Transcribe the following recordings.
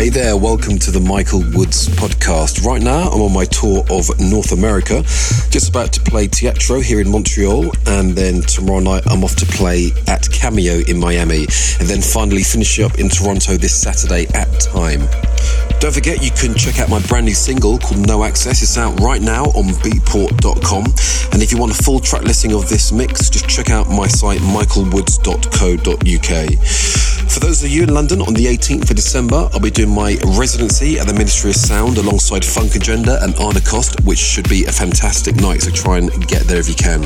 Hey there, welcome to the Michael Woods podcast. Right now, I'm on my tour of North America, just about to play Teatro here in Montreal, and then tomorrow night I'm off to play at Cameo in Miami, and then finally finish up in Toronto this Saturday at Time. Don't forget, you can check out my brand new single called No Access. It's out right now on beatport.com. And if you want a full track listing of this mix, just check out my site, michaelwoods.co.uk. For those of you in London, on the 18th of December, I'll be doing my residency at the Ministry of Sound alongside Funk Agenda and Arno Cost, which should be a fantastic night. So try and get there if you can.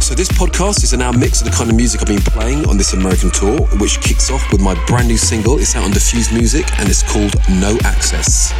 So this podcast is an hour mix of the kind of music I've been playing on this American tour, which kicks off with my brand new single. It's out on Diffuse Music and it's called No Access.